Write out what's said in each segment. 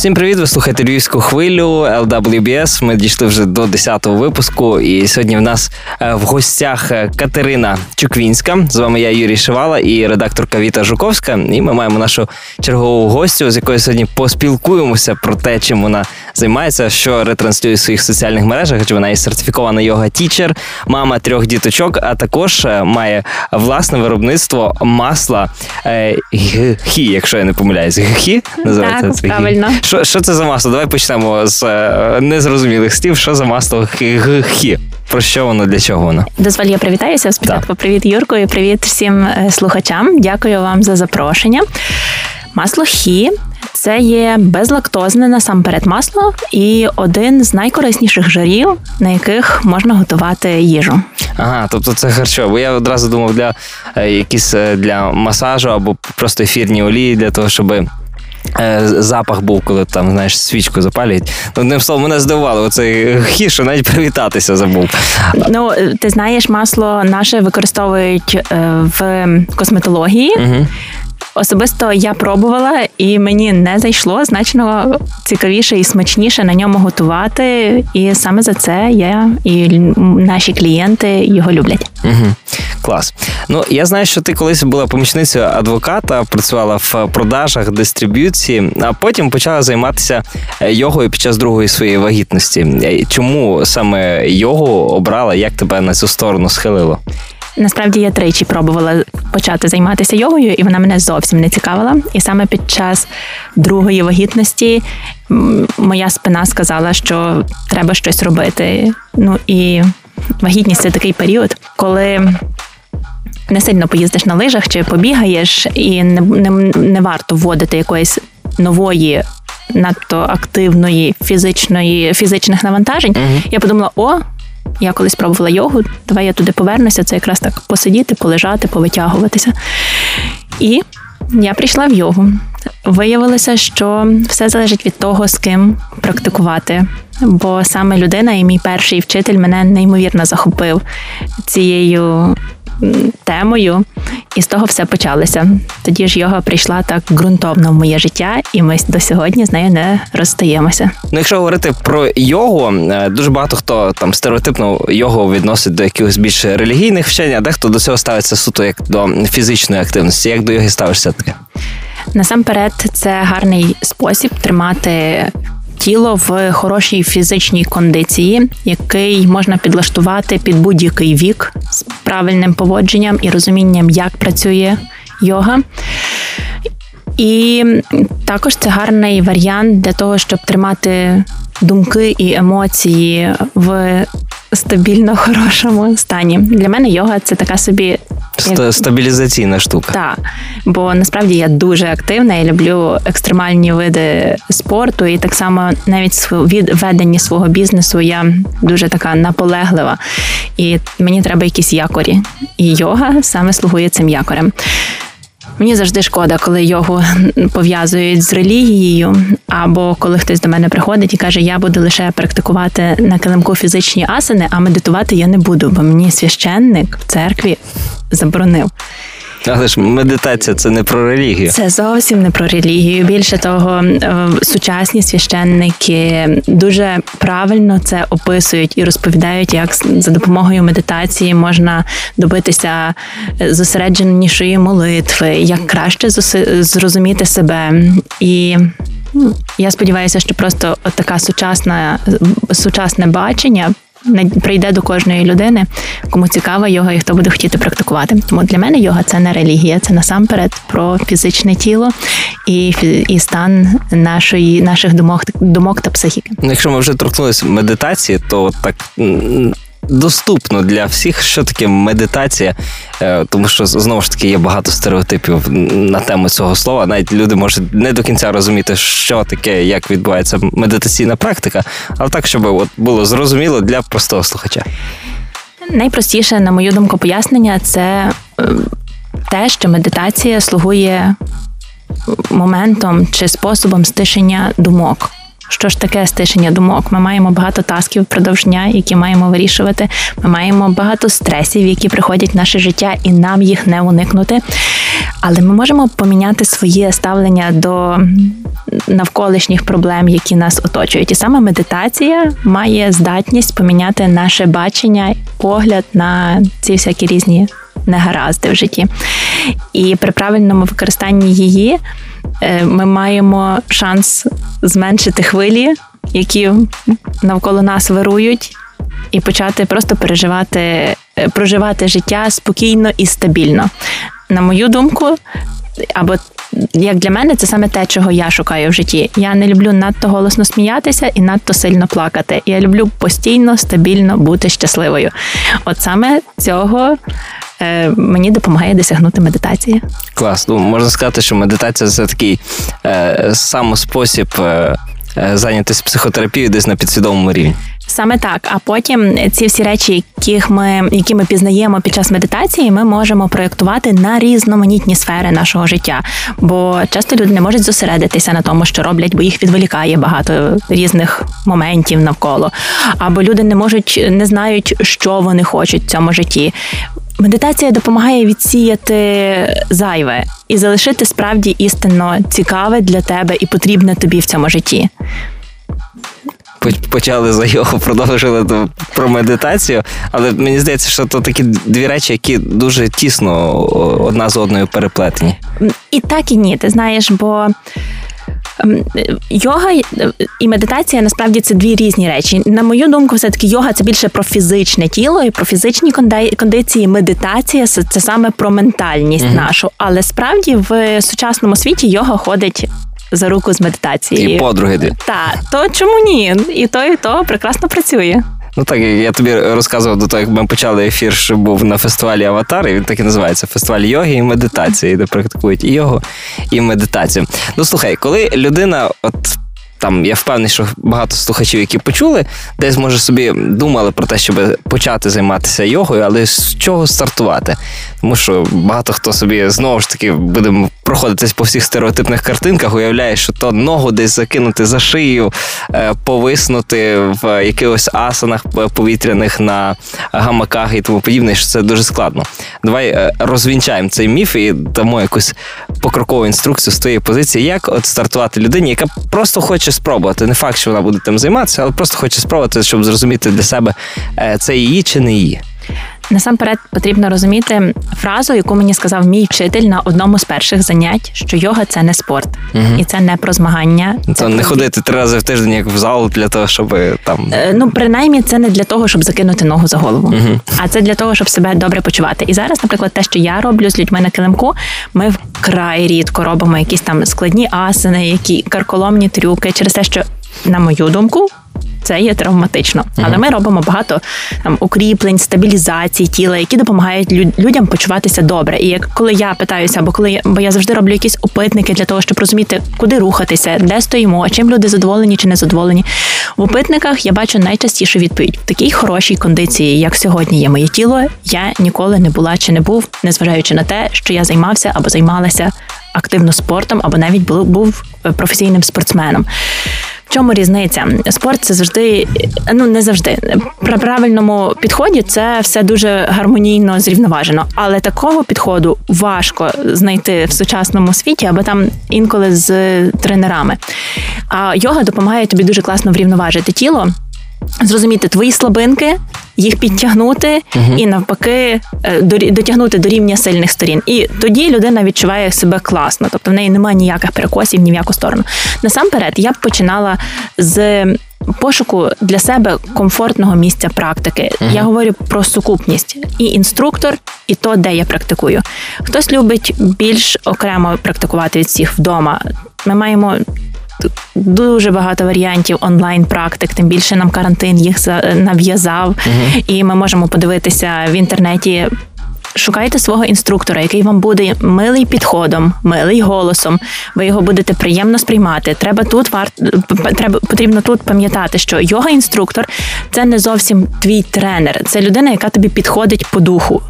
Всім привіт! Ви слухаєте львівську хвилю LWBS. Ми дійшли вже до 10-го випуску, і сьогодні в нас е, в гостях е, Катерина Чуквінська. З вами я Юрій Шивала і редакторка Віта Жуковська. І ми маємо нашу чергову гостю, з якою сьогодні поспілкуємося про те, чим вона займається, що ретранслює в своїх соціальних мережах. Адже вона є сертифікована йога тічер, мама трьох діточок, а також е, має власне виробництво масла хі, якщо я не помиляюсь, хі називається так, правильно. Що що це за масло? Давай почнемо з е, незрозумілих слів. Що за масло хі? Про що воно для чого воно? Дозволь, я привітаюся. Спочатку привіт, Юрку, і привіт всім е, слухачам. Дякую вам за запрошення. Масло хі це є безлактозне насамперед масло і один з найкорисніших жарів, на яких можна готувати їжу. Ага, тобто це харчо. Бо я одразу думав для е, якісь для масажу або просто ефірні олії для того, щоб запах був, коли там, знаєш, свічку запалюють. Ну, одним словом, мене здивувало оцей що навіть привітатися забув. Ну, ти знаєш, масло наше використовують е, в косметології. Угу. Особисто я пробувала, і мені не зайшло значно цікавіше і смачніше на ньому готувати. І саме за це я і наші клієнти його люблять. Угу. Клас. Ну я знаю, що ти колись була помічницею адвоката, працювала в продажах, дистриб'юції, а потім почала займатися е, йогою під час другої своєї вагітності. Е, чому саме йогу обрала? Як тебе на цю сторону схилило? Насправді я тричі пробувала почати займатися йогою, і вона мене зовсім не цікавила. І саме під час другої вагітності моя спина сказала, що треба щось робити. Ну і вагітність це такий період, коли. Не сильно поїздиш на лижах чи побігаєш, і не не, не варто вводити якоїсь нової, надто активної фізичної фізичних навантажень. uh Я подумала: о, я колись пробувала йогу, давай я туди повернуся. Це якраз так посидіти, полежати, повитягуватися. І я прийшла в йогу. Виявилося, що все залежить від того, з ким практикувати. Бо саме людина і мій перший вчитель мене неймовірно захопив цією темою, і з того все почалося. Тоді ж йога прийшла так ґрунтовно в моє життя, і ми до сьогодні з нею не розстаємося. Ну, якщо говорити про йогу, е, дуже багато хто там стереотипно йогу відносить до якихось більш релігійних вчень, а дехто до цього ставиться суто як до фізичної активності. Як до йоги ставишся таке? Насамперед, це гарний спосіб тримати тіло в хорошій фізичній кондиції, який можна підлаштувати під будь-який вік правильним поводженням і розумінням, як працює йога. І також це гарний варіант для того, щоб тримати думки і емоції в стабільно хорошому стані. Для мене йога це така собі як... стабілізаційна штука. Так, бо насправді я дуже активна і люблю екстремальні види спорту, і так само навіть від ведення свого бізнесу я дуже така наполеглива. І мені треба якісь якорі. І йога саме слугує цим якорем. Мені завжди шкода, коли йогу пов'язують з релігією, або коли хтось до мене приходить і каже, я буду лише практикувати на килимку фізичні асани, а медитувати я не буду, бо мені священник в церкві заборонив. Але ж медитація це не про релігію. Це зовсім не про релігію. Більше того, е, сучасні священники дуже правильно це описують і розповідають, як за допомогою медитації можна добитися е, зосередженішої молитви, як краще зрозуміти себе. І ну, я сподіваюся, що просто така сучасна сучасне бачення прийде до кожної людини, кому цікава йога і хто буде хотіти практикувати. Тому для мене йога це не релігія, це насамперед про фізичне тіло і і стан нашої наших думок думок та психіки. Ну, якщо ми вже торкнулися медитації, то так доступно для всіх, що таке медитація, е, тому що знову ж таки є багато стереотипів на тему цього слова. Навіть люди можуть не до кінця розуміти, що таке, як відбувається медитаційна практика, але так, щоб от було зрозуміло для простого слухача. Найпростіше, на мою думку, пояснення це е, те, що медитація слугує моментом чи способом стишення думок. Що ж таке стишення думок? Ми маємо багато тасків впродовж дня, які маємо вирішувати. Ми маємо багато стресів, які приходять в наше життя, і нам їх не уникнути. Але ми можемо поміняти своє ставлення до навколишніх проблем, які нас оточують. І саме медитація має здатність поміняти наше бачення, погляд на ці всякі різні негаразди в житті. І при правильному використанні її ми маємо шанс зменшити хвилі, які навколо нас вирують, і почати просто переживати, е, проживати життя спокійно і стабільно. На мою думку, або як для мене, це саме те, чого я шукаю в житті. Я не люблю надто голосно сміятися і надто сильно плакати. Я люблю постійно, стабільно бути щасливою. От саме цього е, мені допомагає досягнути медитації. Клас. Ну можна сказати, що медитація це такий е, самоспосіб е, е, зайнятися психотерапією десь на підсвідомому рівні. Саме так. А потім ці всі речі, яких ми, які ми пізнаємо під час медитації, ми можемо проєктувати на різноманітні сфери нашого життя. Бо часто люди не можуть зосередитися на тому, що роблять, бо їх відволікає багато різних моментів навколо. Або люди не можуть, не знають, що вони хочуть в цьому житті. Медитація допомагає відсіяти зайве і залишити справді істинно цікаве для тебе і потрібне тобі в цьому житті почали за його, продовжили про медитацію. Але мені здається, що це такі дві речі, які дуже тісно одна з одною переплетені. І так і ні. Ти знаєш, бо. Ем, йога і медитація насправді це дві різні речі. На мою думку, все таки йога це більше про фізичне тіло і про фізичні кондиції. Медитація це саме про ментальність нашу. Але справді в сучасному світі йога ходить за руку з медитацією. І подруги. Так, то чому ні? І то, і то прекрасно працює. Ну так, я тобі розказував до того, як ми почали ефір, що був на фестивалі Аватар, і він так і називається фестиваль йоги і медитації, де практикують і йогу, і медитацію. Ну слухай, коли людина от там я впевнений, що багато слухачів, які почули, десь може собі думали про те, щоб почати займатися йогою, але з чого стартувати? Тому що багато хто собі знову ж таки буде проходитись по всіх стереотипних картинках, уявляє, що то ногу десь закинути за шию, е, повиснути в якихось асанах повітряних на гамаках і тому подібне, що це дуже складно. Давай е, розвінчаємо цей міф і дамо якусь покрокову інструкцію з твоєї позиції, як от стартувати людині, яка просто хоче спробувати. Не факт, що вона буде тим займатися, але просто хоче спробувати, щоб зрозуміти для себе, е, це її чи не її. Насамперед потрібно розуміти фразу, яку мені сказав мій вчитель на одному з перших занять, що йога це не спорт, угу. і це не про змагання. Це, це не про... ходити три рази в тиждень, як в зал для того, щоб там е, ну принаймні це не для того, щоб закинути ногу за голову, угу. а це для того, щоб себе добре почувати. І зараз, наприклад, те, що я роблю з людьми на килимку, ми вкрай рідко робимо якісь там складні асини, які карколомні трюки, через те, що на мою думку, це є травматично. Але ми робимо багато там укріплень, стабілізацій тіла, які допомагають людям почуватися добре. І як коли я питаюся, або коли бо я завжди роблю якісь опитники для того, щоб розуміти, куди рухатися, де стоїмо, чим люди задоволені чи не задоволені. В опитниках я бачу найчастішу відповідь в такій хорошій кондиції, як сьогодні є моє тіло. Я ніколи не була чи не був, незважаючи на те, що я займався або займалася активно спортом, або навіть був професійним спортсменом В чому різниця? Спорт це завжди, ну не завжди. При правильному підході це все дуже гармонійно зрівноважено. Але такого підходу важко знайти в сучасному світі, або там інколи з тренерами. А йога допомагає тобі дуже класно врівноважити тіло зрозуміти твої слабинки, їх підтягнути uh і навпаки е, дотягнути до рівня сильних сторін. І тоді людина відчуває себе класно, тобто в неї немає ніяких перекосів ні в яку сторону. Насамперед, я б починала з. Пошуку для себе комфортного місця практики. uh Я говорю про сукупність і інструктор, і то, де я практикую. Хтось любить більш окремо практикувати від всіх вдома. Ми маємо дуже багато варіантів онлайн-практик, тим більше нам карантин їх нав'язав, угу. і ми можемо подивитися в інтернеті. Шукайте свого інструктора, який вам буде милий підходом, милий голосом. Ви його будете приємно сприймати. Треба тут варт треба потрібно тут пам'ятати, що йога-інструктор це не зовсім твій тренер, це людина, яка тобі підходить по духу.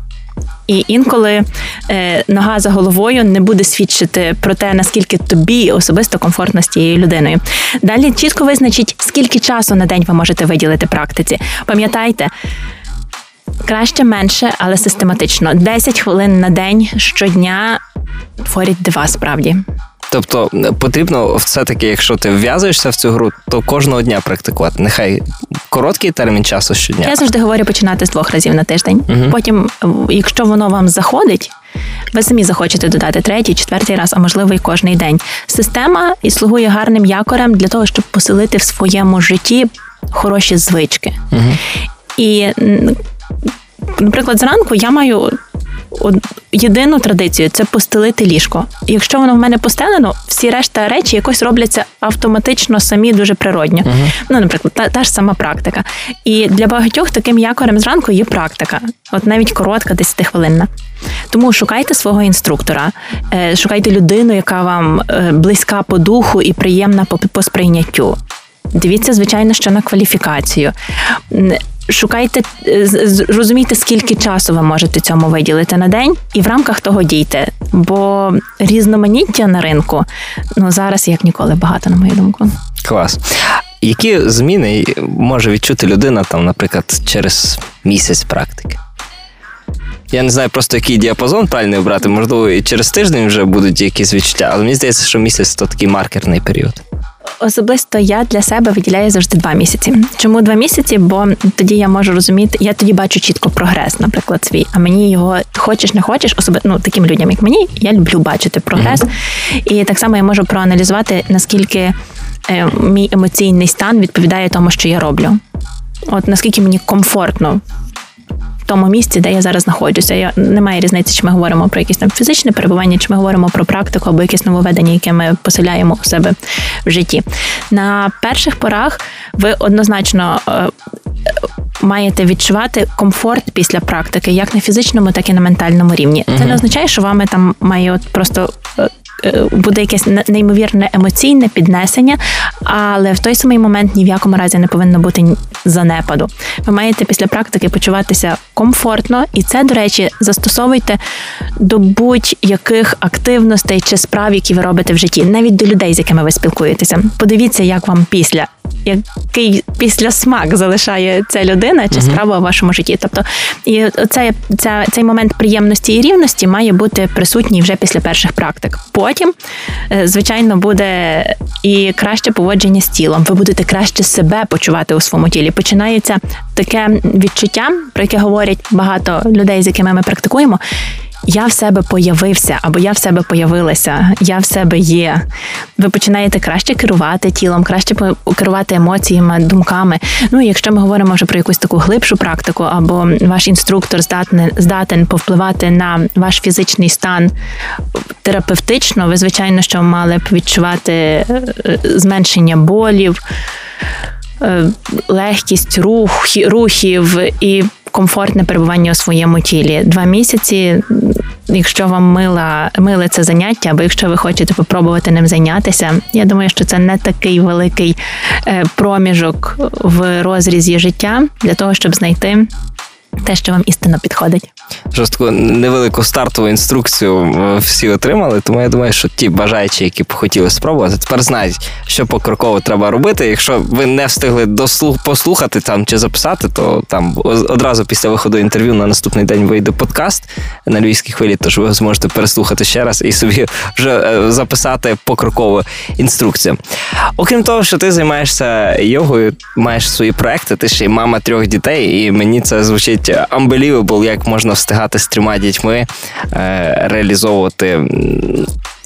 І інколи е, нога за головою не буде свідчити про те, наскільки тобі особисто комфортно з тією людиною. Далі чітко визначіть, скільки часу на день ви можете виділити практиці. Пам'ятайте. Краще менше, але систематично. 10 хвилин на день щодня творять дива справді. Тобто потрібно все-таки, якщо ти вв'язуєшся в цю гру, то кожного дня практикувати. Нехай короткий термін часу щодня. Я завжди говорю починати з двох разів на тиждень. Угу. Потім, якщо воно вам заходить, ви самі захочете додати третій, четвертий раз, а можливо і кожний день. Система і слугує гарним якорем для того, щоб поселити в своєму житті хороші звички. Угу. І, наприклад, зранку я маю єдину традицію це постелити ліжко. якщо воно в мене постелено, всі решта речі якось робляться автоматично самі дуже природньо. uh Ну, наприклад, та, та ж сама практика. І для багатьох таким якорем зранку є практика, от навіть коротка, 10 хвилинна. Тому шукайте свого інструктора, е, шукайте людину, яка вам е, близька по духу і приємна по, по сприйняттю. Дивіться, звичайно, що на кваліфікацію шукайте, зрозумійте, розумійте, скільки часу ви можете цьому виділити на день, і в рамках того дійте. Бо різноманіття на ринку ну зараз як ніколи багато, на мою думку. Клас. Які зміни може відчути людина, там, наприклад, через місяць практики? Я не знаю просто, який діапазон правильно обрати. Можливо, і через тиждень вже будуть якісь відчуття, але мені здається, що місяць то такий маркерний період. Особисто я для себе виділяю завжди два місяці. Чому два місяці? Бо тоді я можу розуміти, я тоді бачу чітко прогрес, наприклад, свій. А мені його хочеш, не хочеш, особливо ну, таким людям, як мені, я люблю бачити прогрес. Mm-hmm. І так само я можу проаналізувати, наскільки е, мій емоційний стан відповідає тому, що я роблю. От наскільки мені комфортно тому місці, де я зараз знаходжуся. Я немає різниці, чи ми говоримо про якесь там фізичне перебування, чи ми говоримо про практику або якесь нововведення, яке ми поселяємо у себе в житті. На перших порах ви однозначно. Е, маєте відчувати комфорт після практики, як на фізичному, так і на ментальному рівні. Це не означає, що вами там має от просто Е, буде якесь неймовірне емоційне піднесення, але в той самий момент ні в якому разі не повинно бути занепаду. Ви маєте після практики почуватися комфортно, і це, до речі, застосовуйте до будь-яких активностей чи справ, які ви робите в житті, навіть до людей, з якими ви спілкуєтеся. Подивіться, як вам після який після смак залишає ця людина чи справа у вашому житті. Тобто, і оце, ця, цей момент приємності і рівності має бути присутній вже після перших практик. Потім, е, звичайно, буде і краще поводження з тілом. Ви будете краще себе почувати у своєму тілі. Починається таке відчуття, про яке говорять багато людей, з якими ми практикуємо я в себе появився, або я в себе появилася, я в себе є. Ви починаєте краще керувати тілом, краще керувати емоціями, думками. Ну і якщо ми говоримо вже про якусь таку глибшу практику, або ваш інструктор здатен, здатен повпливати на ваш фізичний стан терапевтично, ви звичайно, що мали б відчувати е, зменшення болів. Е, легкість рух, рухів і комфортне перебування у своєму тілі. Два місяці, якщо вам мила миле це заняття, або якщо ви хочете попробувати ним зайнятися, я думаю, що це не такий великий е, проміжок в розрізі життя для того, щоб знайти те, що вам істинно підходить. Щось таку невелику стартову інструкцію е, всі отримали, тому я думаю, що ті бажаючі, які б хотіли спробувати, тепер знають, що покроково треба робити. Якщо ви не встигли дослух послухати там чи записати, то там одразу після виходу інтерв'ю на наступний день вийде подкаст на львівській хвилі, тож ви зможете переслухати ще раз і собі вже е, записати покрокову інструкцію. Окрім того, що ти займаєшся йогою, маєш свої проекти, ти ще й мама трьох дітей, і мені це звучить unbelievable, як можна встигати з трьома дітьми е, реалізовувати.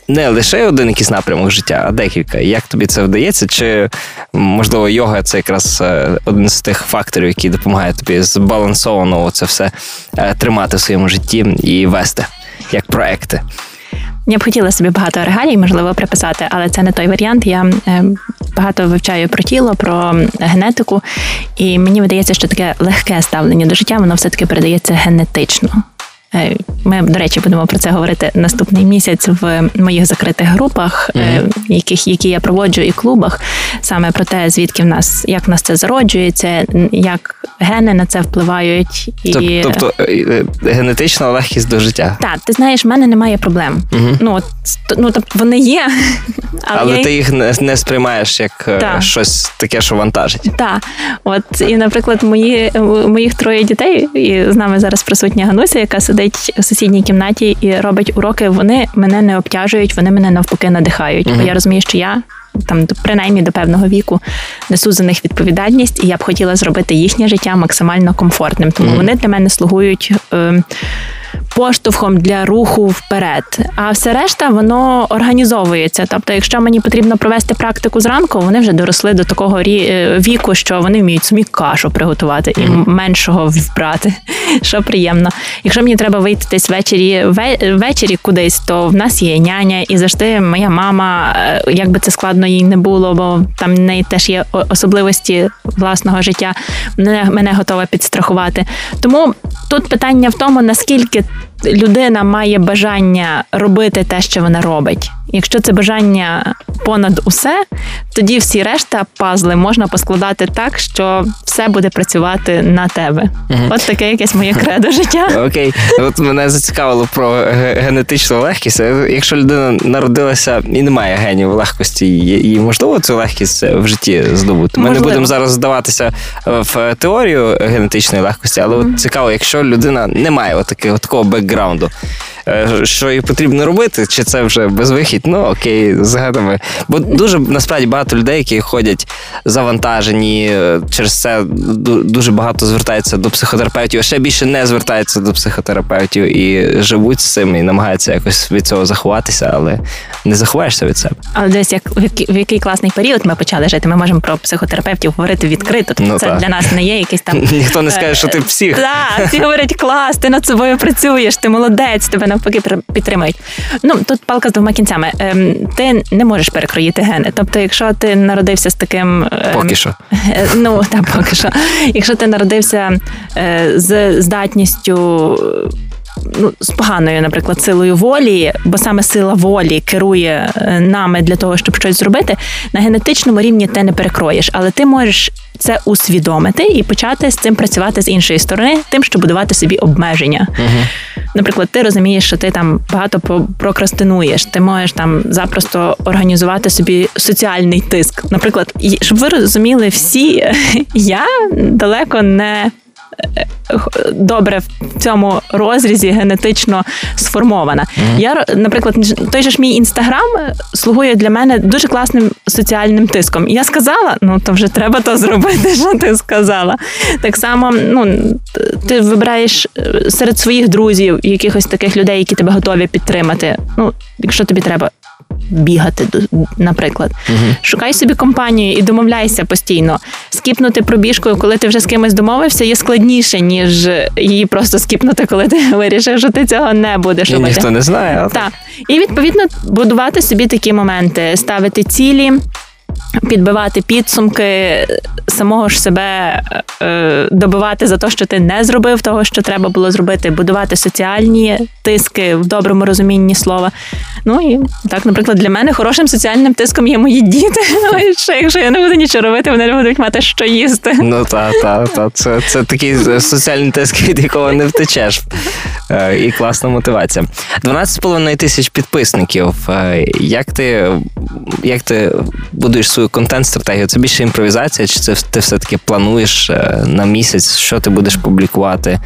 Не лише один якийсь напрямок життя, а декілька. Як тобі це вдається? Чи можливо йога це якраз е, один з тих факторів, який допомагає тобі збалансовано це все е, тримати в своєму житті і вести як проекти? Я б хотіла собі багато регалій, можливо, приписати, але це не той варіант. Я е, багато вивчаю про тіло, про генетику, і мені видається, що таке легке ставлення до життя, воно все таки передається генетично. Е, ми, до речі, будемо про це говорити наступний місяць в моїх закритих групах, mm-hmm. яких які я проводжу і клубах. саме про те, звідки в нас як в нас це зароджується, як гени на це впливають, і тобто е, генетична легкість до життя. Так, ти знаєш, в мене немає проблем. Угу. Ну от ну тобто вони є, але, але ти їх не, не сприймаєш як та. щось таке, що вантажить. Так, от і, наприклад, мої моїх троє дітей, і з нами зараз присутня Гануся, яка сидить у сусідній кімнаті і робить уроки. Вони мене не обтяжують, вони мене навпаки надихають. Угу. Бо я розумію, що я там принаймні до певного віку несу за них відповідальність, і я б хотіла зробити їхнє життя максимально комфортним. Тому mm. вони для мене слугують. Е, поштовхом для руху вперед. А все решта воно організовується. Тобто, якщо мені потрібно провести практику зранку, вони вже доросли до такого е, віку, що вони вміють самі кашу приготувати і меншого вбрати, що приємно. Якщо мені треба вийти десь ввечері ввечері кудись, то в нас є няня, і завжди моя мама, е, як би це складно їй не було, бо там в неї теж є особливості власного життя. Мене, мене готова підстрахувати. Тому тут питання в тому, наскільки людина має бажання робити те, що вона робить. Якщо це бажання понад усе, тоді всі решта пазли можна поскладати так, що все буде працювати на тебе. Угу. От таке якесь моє кредо життя. Окей, от мене зацікавило про генетичну легкість. Якщо людина народилася і не має генів легкості, їй можливо цю легкість в житті здобути. Ми можливо. не будемо зараз здаватися в теорію генетичної легкості, але от цікаво, якщо людина не має от такого бекграунду. Е, що їй потрібно робити, чи це вже безвихідь, ну окей, згадами. Бо дуже насправді багато людей, які ходять завантажені, е, через це дуже багато звертаються до психотерапевтів, а ще більше не звертаються до психотерапевтів і живуть з цим, і намагаються якось від цього заховатися, але не заховаєшся від себе. Але десь як в який, в який класний період ми почали жити. Ми можемо про психотерапевтів говорити відкрито. Тобто ну, це та. для нас не є якийсь там. Ніхто не скаже, що ти псих. Так, всі говорять клас, ти над собою працюєш, ти молодець, тебе навпаки підтримують. Ну тут палка з двома кінцями. Ем, ти не можеш перекроїти гени. Тобто, якщо ти народився з таким ем, поки що, ну та поки що, якщо ти народився е, з здатністю ну, з поганою, наприклад, силою волі, бо саме сила волі керує е, нами для того, щоб щось зробити, на генетичному рівні ти не перекроєш, але ти можеш це усвідомити і почати з цим працювати з іншої сторони, тим, щоб будувати собі обмеження. Угу. Наприклад, ти розумієш, що ти там багато прокрастинуєш, ти можеш там запросто організувати собі соціальний тиск. Наприклад, щоб ви розуміли всі, я далеко не добре в цьому розрізі генетично сформована. Mm-hmm. Я, наприклад, той же ж мій інстаграм слугує для мене дуже класним соціальним тиском. Я сказала, ну то вже треба то зробити, що ти сказала. Так само, ну ти вибираєш е, серед своїх друзів якихось таких людей, які тебе готові підтримати. Ну, якщо тобі треба бігати, наприклад. Угу. Шукай собі компанію і домовляйся постійно. Скіпнути пробіжкою, коли ти вже з кимось домовився, є складніше, ніж її просто скіпнути, коли ти вирішив, що ти цього не будеш робити. Ніхто не знає. Але... Так. І відповідно будувати собі такі моменти, ставити цілі підбивати підсумки, самого ж себе е, добивати за те, що ти не зробив того, що треба було зробити, будувати соціальні тиски в доброму розумінні слова. Ну і так, наприклад, для мене хорошим соціальним тиском є мої діти. Ну, Якщо я не буду нічого робити, вони не будуть мати що їсти. Ну так, так, та. Це це такий соціальний тиск, від якого не втечеш. Е, і класна мотивація. 12,5 тисяч підписників. Е, як ти як ти будуєш свою контент-стратегію? Це більше імпровізація, чи це ти все-таки плануєш е, на місяць, що ти будеш публікувати?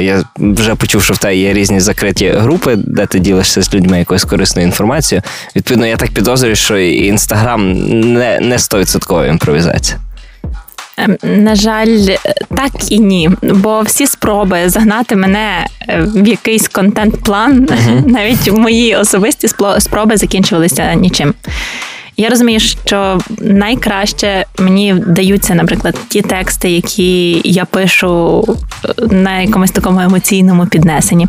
Я вже почув, що в тебе є різні закриті групи, де ти ділишся з людьми якоюсь корисною інформацією. Відповідно, я так підозрюю, що інстаграм не не 100% імпровізація. Ем, на жаль, так і ні. Бо всі спроби загнати мене е, в якийсь контент-план, uh-huh. навіть мої особисті спроби закінчувалися нічим. Я розумію, що найкраще мені вдаються, наприклад, ті тексти, які я пишу е, на якомусь такому емоційному піднесенні.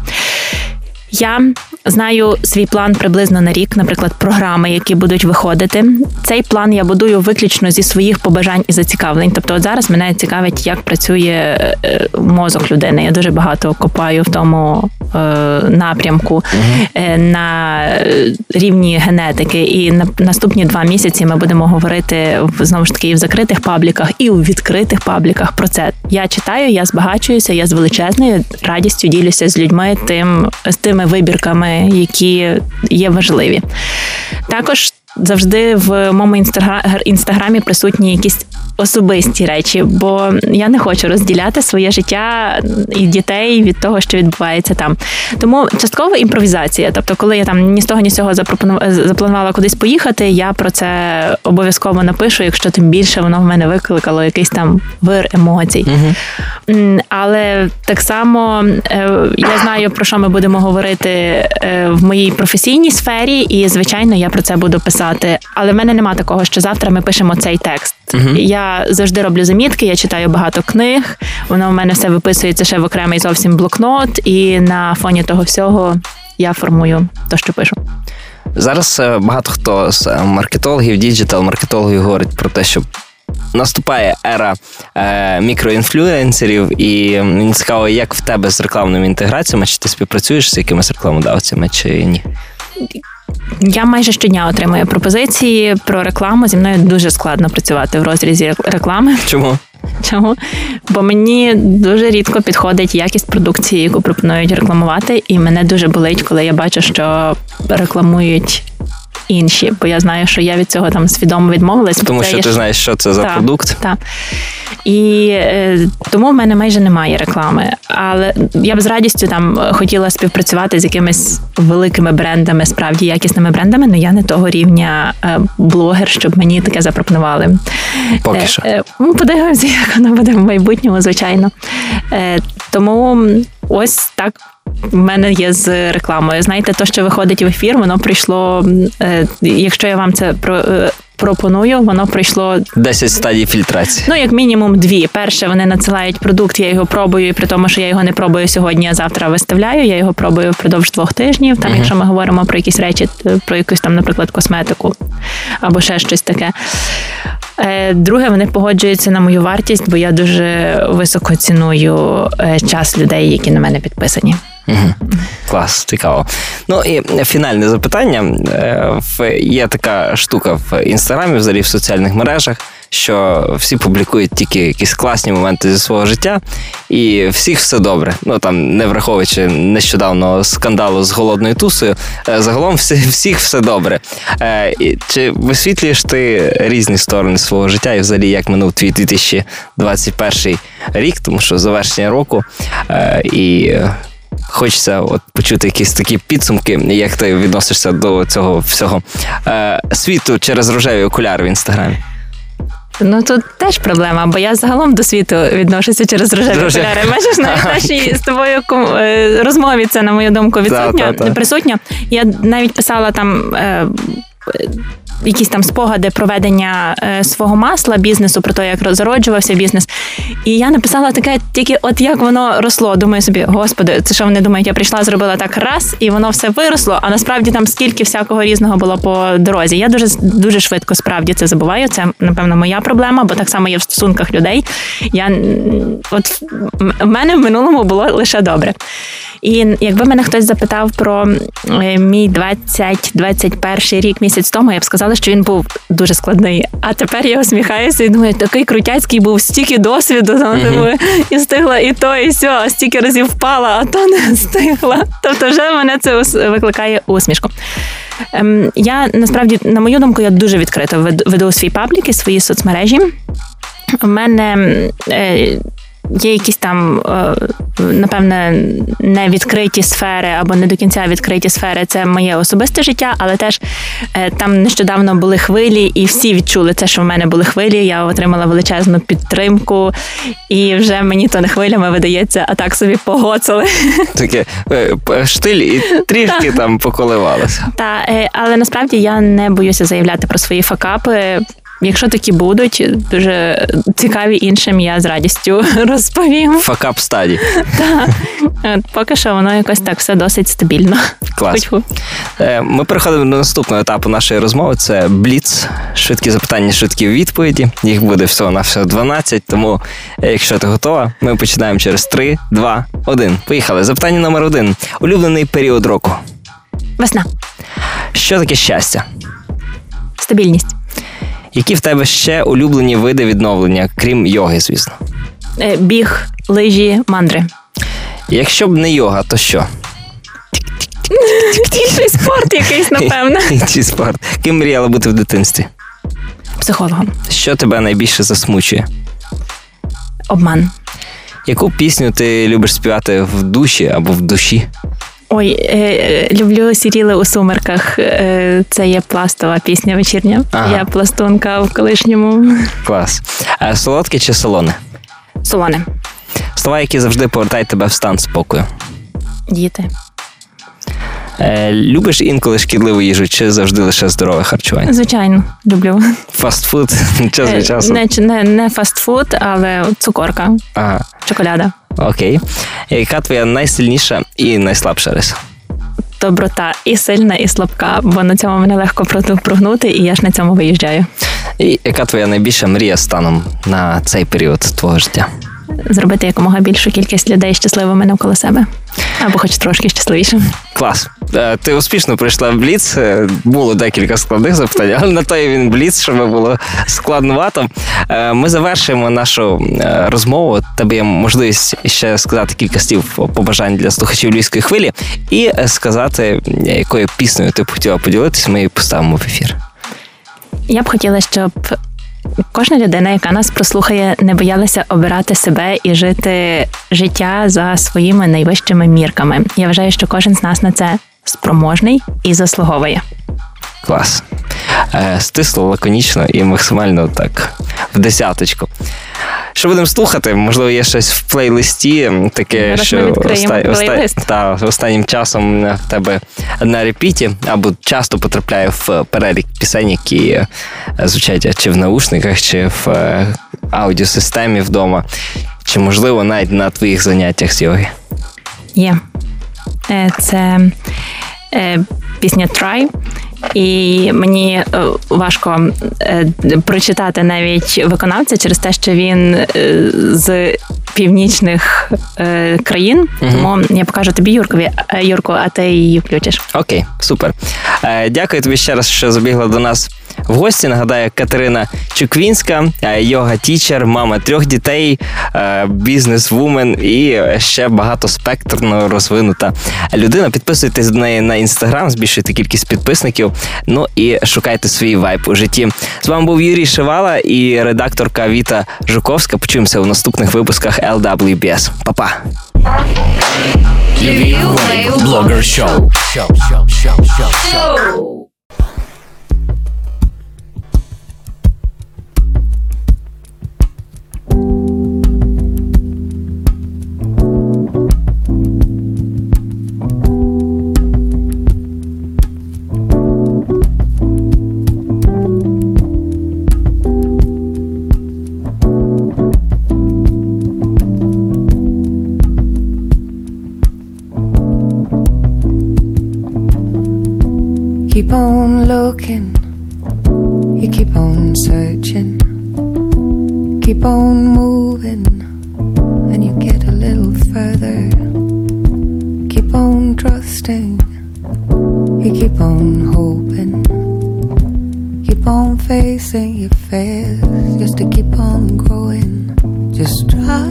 Я знаю свій план приблизно на рік, наприклад, програми, які будуть виходити. Цей план я будую виключно зі своїх побажань і зацікавлень. Тобто, от зараз мене цікавить, як працює е, мозок людини. Я дуже багато копаю в тому е, напрямку угу. на рівні генетики. І на наступні два місяці ми будемо говорити в знову ж таки і в закритих пабліках, і у відкритих пабліках про це. Я читаю, я збагачуюся, я з величезною радістю ділюся з людьми тим з тими вибірками, які є важливі. Також завжди в моєму інстаграмі присутні якісь особисті речі, бо я не хочу розділяти своє життя і дітей від того, що відбувається там. Тому частково імпровізація. Тобто, коли я там ні з того, ні з цього запланувала кудись поїхати, я про це обов'язково напишу, якщо тим більше воно в мене викликало якийсь там вир емоцій. Угу. Але так само е, я знаю, про що ми будемо говорити е, в моїй професійній сфері, і звичайно, я про це буду писати. Але в мене нема такого, що завтра ми пишемо цей текст. Угу. Я завжди роблю замітки, я читаю багато книг. Воно в мене все виписується ще в окремий зовсім блокнот, і на фоні того всього я формую те, що пишу. Зараз е, багато хто з е, маркетологів, діджитал-маркетологів говорить про те, що наступає ера е, мікроінфлюенсерів, і мені цікаво, як в тебе з рекламними інтеграціями, чи ти співпрацюєш з якимись рекламодавцями, чи ні? Я майже щодня отримую пропозиції про рекламу. Зі мною дуже складно працювати в розрізі реклами. Чому? Чому? Бо мені дуже рідко підходить якість продукції, яку пропонують рекламувати, і мене дуже болить, коли я бачу, що рекламують інші, бо я знаю, що я від цього там свідомо відмовилась. Тому що ти ж... знаєш, що це за так, продукт. Так. І е, тому в мене майже немає реклами. Але я б з радістю там хотіла співпрацювати з якимись великими брендами, справді якісними брендами, але я не того рівня е, блогер, щоб мені таке запропонували. Поки е, що. Е, подивимося, як воно буде в майбутньому, звичайно. Е, тому ось так в мене є з рекламою. Знаєте, то, що виходить в ефір, воно прийшло. Е, якщо я вам це про. Е, пропоную, воно пройшло 10 стадій фільтрації. Ну, як мінімум, дві. Перше, вони надсилають продукт, я його пробую, і при тому, що я його не пробую сьогодні, а завтра виставляю. Я його пробую впродовж двох тижнів. Там, uh-huh. якщо ми говоримо про якісь речі, про якусь там, наприклад, косметику або ще щось таке. Е, друге, вони погоджуються на мою вартість, бо я дуже високо ціную час людей, які на мене підписані. Клас, цікаво. Ну і фінальне запитання. Е, є така штука в інстаграмі, взагалі в соціальних мережах, що всі публікують тільки якісь класні моменти зі свого життя, і всіх все добре. Ну там не враховуючи нещодавно скандалу з голодною тусою. Е, загалом всі, всіх все добре. Е, чи висвітлюєш ти різні сторони свого життя і взагалі як минув твій 2021 рік, тому що завершення року і. Хочеться от почути якісь такі підсумки, як ти відносишся до цього всього е, світу через рожеві окуляри в інстаграмі. Ну тут теж проблема, бо я загалом до світу відношуся через рожеві Рожев. окуляри. Бачиш, навіть нашій з тобою е, розмові це, на мою думку, відсутня, присутня. Я навіть писала там. Якісь там спогади проведення е, свого масла бізнесу, про те, як зароджувався бізнес. І я написала таке, тільки от як воно росло. Думаю собі, господи, це що вони думають, я прийшла, зробила так раз, і воно все виросло. А насправді там скільки всякого різного було по дорозі. Я дуже дуже швидко справді це забуваю. Це напевно моя проблема, бо так само є в стосунках людей. Я от в мене в минулому було лише добре. І якби мене хтось запитав про е, мій 20-21 рік місяць тому, я б сказала, що він був дуже складний. А тепер я усміхаюся і думаю, такий крутяцький був стільки досвіду, uh-huh. і встигла і то, і сьо, стільки разів впала, а то не встигла. Тобто, вже мене це викликає усмішку. Ем, я насправді, на мою думку, я дуже відкрито веду свій паблік і свої соцмережі. У мене е, Є якісь там, е, напевне, не відкриті сфери або не до кінця відкриті сфери. Це моє особисте життя, але теж е, там нещодавно були хвилі, і всі відчули це, що в мене були хвилі. Я отримала величезну підтримку, і вже мені то не хвилями видається, а так собі погоцали. Таке е, штиль і трішки там поколивалося. Так, але насправді я не боюся заявляти про свої факапи Якщо такі будуть дуже цікаві іншим, я з радістю розповім. Факап стаді. Поки що воно якось так все досить стабільно. Клас. Е, ми переходимо до наступного етапу нашої розмови. Це бліц, швидкі запитання, швидкі відповіді. Їх буде всього на всього 12, Тому, е, якщо ти готова, ми починаємо через 3, 2, 1. Поїхали. Запитання номер один. Улюблений період року. Весна. Що таке щастя? Стабільність. Які в тебе ще улюблені види відновлення, крім йоги, звісно? Е, біг, лижі, мандри. Якщо б не йога, то що? Інший спорт якийсь, напевно. Інший спорт. Ким мріяла бути в дитинстві? Психологом. Що тебе найбільше засмучує? Обман. Яку пісню ти любиш співати в душі або в душі? Ой, е, люблю сіріли у сумерках. Е, це є пластова пісня вечірня. Ага. Я пластунка в колишньому. Клас. А солодке чи солоне? Солоне. Слова, які завжди повертають тебе в стан спокою. Діти. Е, Любиш інколи шкідливу їжу чи завжди лише здорове харчування? Звичайно, люблю. Фастфуд час від Е, часу? Не, не, не фастфуд, але цукорка, Ага. чоколяда. Окей. Яка твоя найсильніша і найслабша риса? Доброта і сильна, і слабка, бо на цьому мене легко прогнути, і я ж на цьому виїжджаю. І яка твоя найбільша мрія станом на цей період твого життя? Зробити якомога більшу кількість людей щасливими навколо себе. Або хоч трошки щасливішим. Клас. Ти успішно прийшла в Бліц. Е, Було декілька складних запитань, але на той він Бліц, щоб було складновато. Е, Ми завершуємо нашу е, розмову. Тебе є можливість ще сказати кілька слів побажань для слухачів львівської хвилі і сказати, якою піснею ти б хотіла поділитися, ми її поставимо в ефір. Я б хотіла, щоб кожна людина, яка нас прослухає, не боялася обирати себе і жити життя за своїми найвищими мірками. Я вважаю, що кожен з нас на це спроможний і заслуговує. Клас. Е, Стисло, лаконічно і максимально так в десяточку. Що будемо слухати? Можливо, є щось в плейлисті, таке, Зараз що оста- оста- плейлист. та, останнім часом в тебе на репіті, або часто потрапляє в перелік пісень, які е, звучать чи в наушниках, чи в е, аудіосистемі вдома, чи, можливо, навіть на твоїх заняттях з йоги. Є. Е, Це е, пісня Try. І мені е, важко е, прочитати навіть виконавця через те, що він е, з північних е, країн. Тому я покажу тобі Юркові, е, Юрку, а ти її включиш. Окей, супер. Е, Дякую тобі ще раз, що забігла до нас в гості. Нагадаю, Катерина Чуквінська, е, йога тічер, мама трьох дітей, е, бізнес-вумен і ще багато спектрно розвинута людина. Підписуйтесь до неї на інстаграм, збільшуйте кількість підписників. Ну і шукайте свій вайб у житті. З вами був Юрій Шивала і редакторка Віта Жуковська. Почуємося у наступних випусках LWBS. Па-па! Blogger Show. Keep on looking, you keep on searching, keep on moving, and you get a little further. Keep on trusting, you keep on hoping, keep on facing your fears just to keep on growing. Just try,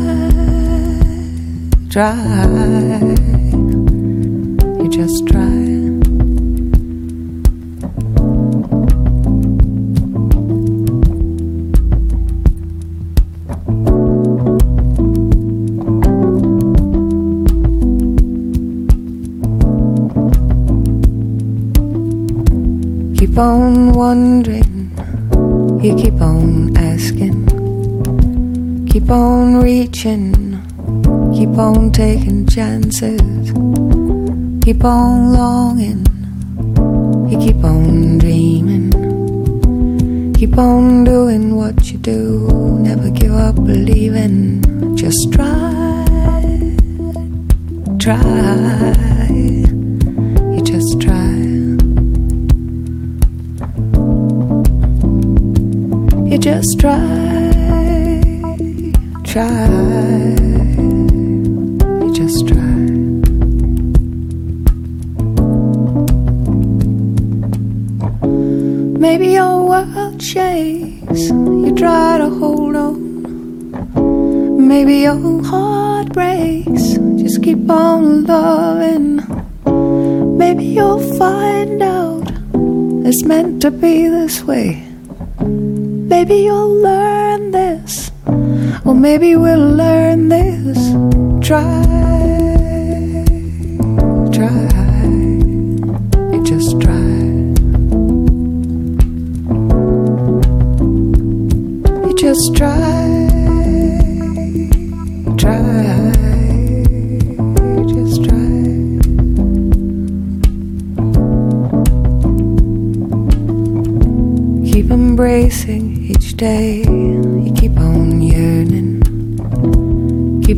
try, Keep on wondering, you keep on asking, keep on reaching, keep on taking chances, keep on longing, you keep on dreaming, Keep on doing what you do, never give up believing. Just try, try, just try, try, you just try. Maybe your world shakes, you try to hold on. Maybe your heart breaks, just keep on loving. Maybe you'll find out it's meant to be this way. Maybe you'll learn this, or maybe we'll learn this. Try, try, just try. You just try,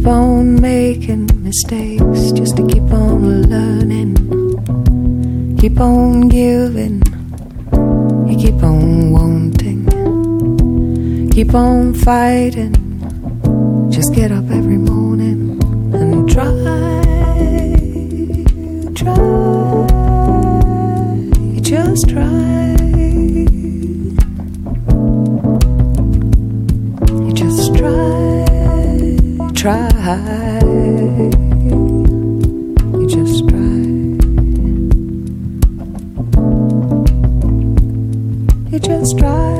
Keep on making mistakes just to keep on learning. Keep on giving, you keep on wanting. Keep on fighting. Just get up every morning and try. Try. Just try. Try. You just try. You just try.